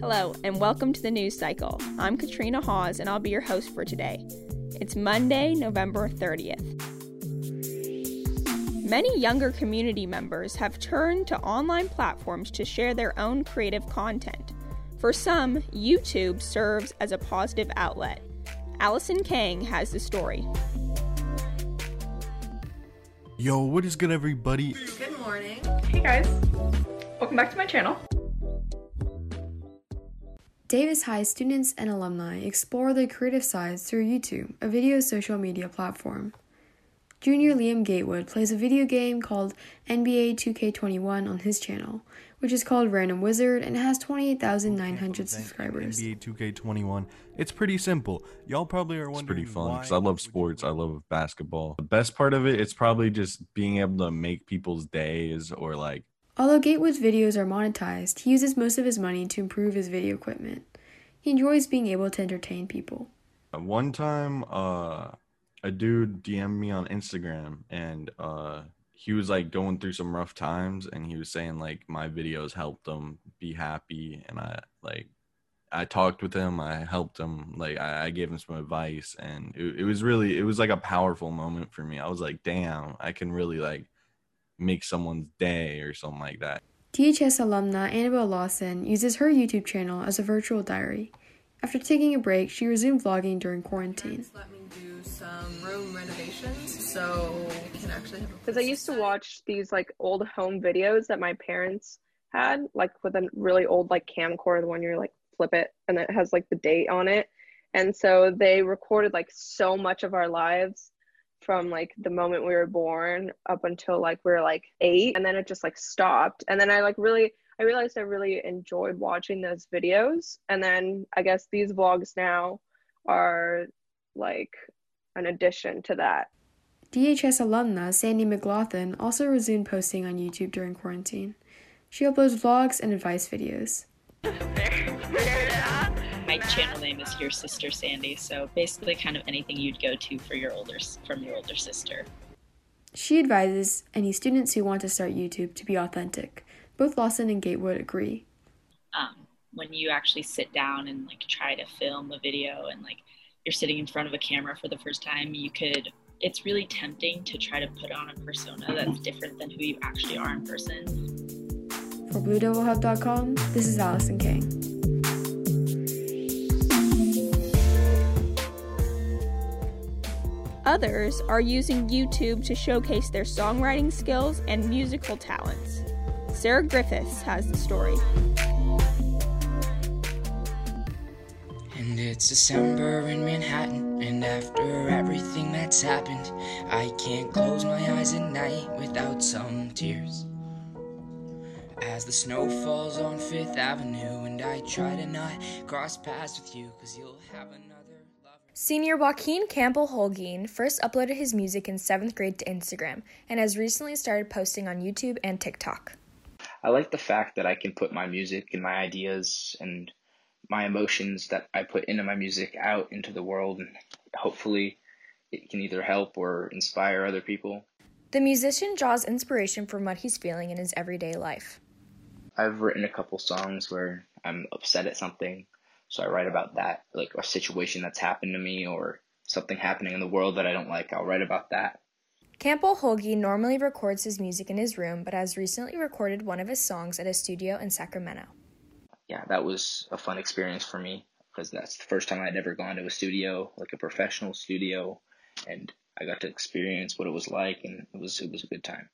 Hello, and welcome to the news cycle. I'm Katrina Hawes, and I'll be your host for today. It's Monday, November 30th. Many younger community members have turned to online platforms to share their own creative content. For some, YouTube serves as a positive outlet. Allyson Kang has the story. Yo, what is good, everybody? Good morning. Hey guys, welcome back to my channel. Davis High students and alumni explore their creative sides through YouTube, a video social media platform. Junior Liam Gatewood plays a video game called NBA 2K21 on his channel, which is called Random Wizard and has 28,900 subscribers. NBA 2K21. It's pretty simple. Y'all probably are wondering. It's pretty fun because I love sports. I love basketball. The best part of it, it's probably just being able to make people's days or like Although Gatewood's videos are monetized, he uses most of his money to improve his video equipment. He enjoys being able to entertain people. one time uh a dude DM'd me on Instagram and uh he was like going through some rough times and he was saying like my videos helped him be happy and I like I talked with him, I helped him, like I, I gave him some advice and it, it was really it was like a powerful moment for me. I was like, damn, I can really like make someone's day or something like that. DHS alumna Annabelle Lawson uses her YouTube channel as a virtual diary. After taking a break, she resumed vlogging during quarantine. Let me do some room renovations so we can actually have a Because I used to watch these like old home videos that my parents had, like with a really old like camcorder, the one you're like flip it and it has like the date on it. And so they recorded like so much of our lives from like the moment we were born up until like we were like eight and then it just like stopped. And then I like really I realized I really enjoyed watching those videos. And then I guess these vlogs now are like an addition to that. DHS alumna Sandy McLaughlin also resumed posting on YouTube during quarantine. She uploads vlogs and advice videos. Your Sister Sandy, so basically kind of anything you'd go to for your older from your older sister. She advises any students who want to start YouTube to be authentic. Both Lawson and Gatewood agree. Um, when you actually sit down and like try to film a video and like you're sitting in front of a camera for the first time, you could. It's really tempting to try to put on a persona that's different than who you actually are in person. For BlueDevilHub.com, this is Allyson Kang. Others are using YouTube to showcase their songwriting skills and musical talents. Sarah Griffiths has the story. And it's December in Manhattan, and after everything that's happened, I can't close my eyes at night without some tears. As the snow falls on Fifth Avenue, and I try to not cross paths with you, cause you'll have another. Senior Joaquin Campbell Holguin first uploaded his music in seventh grade to Instagram and has recently started posting on YouTube and TikTok. I like the fact that I can put my music and my ideas and my emotions that I put into my music out into the world, and hopefully it can either help or inspire other people. The musician draws inspiration from what he's feeling in his everyday life. I've written a couple songs where I'm upset at something, so I write about that, like a situation that's happened to me or something happening in the world that I don't like. I'll write about that. Campbell Holguin normally records his music in his room, but has recently recorded one of his songs at a studio in Sacramento. Yeah, that was a fun experience for me because that's the first time I'd ever gone to a studio, like a professional studio, and I got to experience what it was like, and it was it was a good time.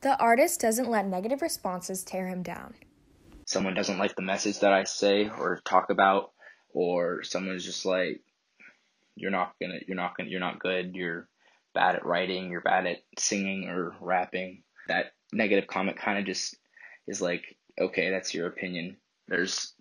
The artist doesn't let negative responses tear him down. someone doesn't like the message that I say or talk about, or someone's just like, you're not gonna, you're not gonna, you're not good, you're bad at writing, you're bad at singing or rapping. That negative comment kind of just is like, okay, that's your opinion. There's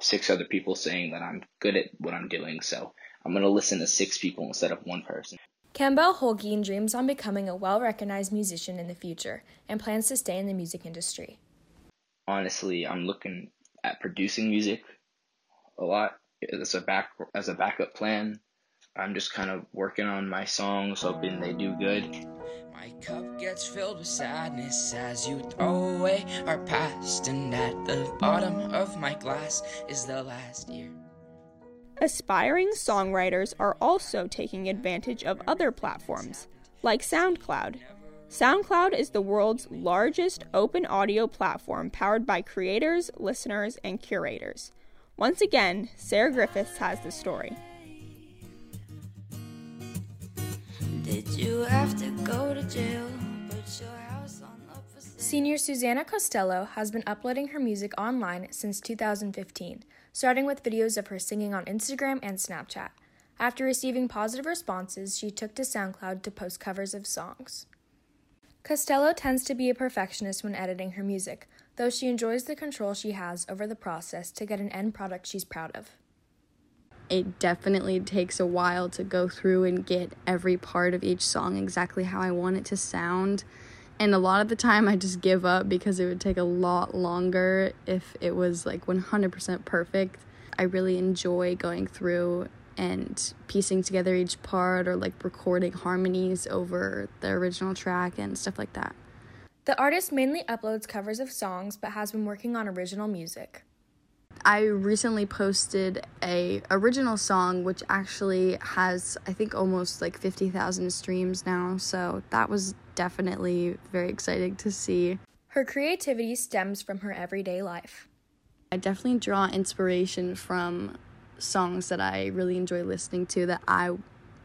six other people saying that I'm good at what I'm doing, so I'm gonna listen to six people instead of one person. Campbell Holguin dreams on becoming a well recognized musician in the future and plans to stay in the music industry. honestly, I'm looking at producing music a lot as a back as a backup plan. I'm just kind of working on my songs, hoping they do good. My cup gets filled with sadness as you throw away our past, and at the bottom of my glass is the last year. Aspiring songwriters are also taking advantage of other platforms, like SoundCloud. SoundCloud is the world's largest open audio platform powered by creators, listeners, and curators. Once again, Sarah Griffiths has the story. Did you have to go to jail? Senior Susannah Costello has been uploading her music online since 2015, starting with videos of her singing on Instagram and Snapchat. After receiving positive responses, she took to SoundCloud to post covers of songs. Costello tends to be a perfectionist when editing her music, though she enjoys the control she has over the process to get an end product she's proud of. It definitely takes a while to go through and get every part of each song exactly how I want it to sound. And a lot of the time I just give up because it would take a lot longer if it was like 100% perfect. I really enjoy going through and piecing together each part or like recording harmonies over the original track and stuff like that. The artist mainly uploads covers of songs but has been working on original music. I recently posted a original song which actually has I think almost like 50,000 streams now, so that was definitely very exciting to see. Her creativity stems from her everyday life. I definitely draw inspiration from songs that I really enjoy listening to that I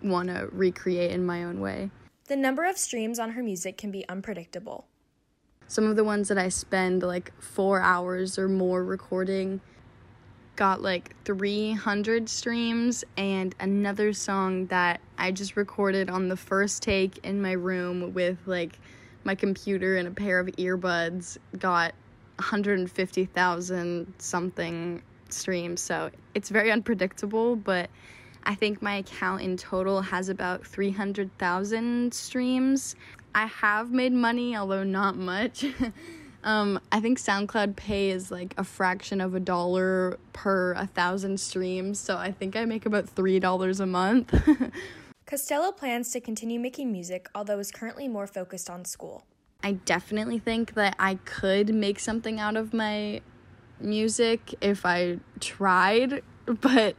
want to recreate in my own way. The number of streams on her music can be unpredictable. Some of the ones that I spend like four hours or more recording got like 300 streams, and another song that I just recorded on the first take in my room with like my computer and a pair of earbuds got 150,000 something streams. So it's very unpredictable, but I think my account in total has about 300,000 streams. I have made money, although not much. um, I think SoundCloud Pay is like a fraction of a dollar per a thousand streams, so I think I make about $3 a month. Costello plans to continue making music, although is currently more focused on school. I definitely think that I could make something out of my music if I tried, but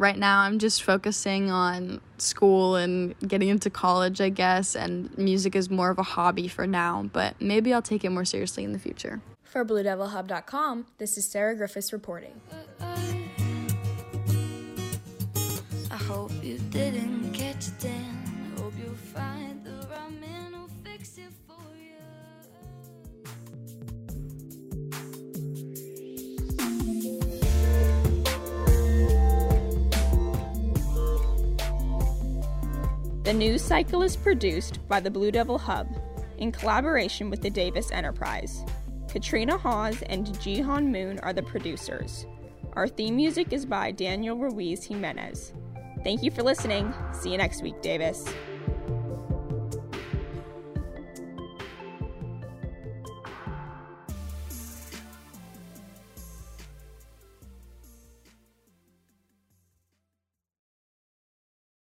right now I'm just focusing on school and getting into college, I guess, and music is more of a hobby for now, but maybe I'll take it more seriously in the future. For BlueDevilHub.com, this is Sarah Griffiths reporting. The news cycle is produced by the Blue Devil Hub in collaboration with the Davis Enterprise. Katrina Hawes and Jihan Moon are the producers. Our theme music is by Daniel Ruiz Jimenez. Thank you for listening. See you next week, Davis.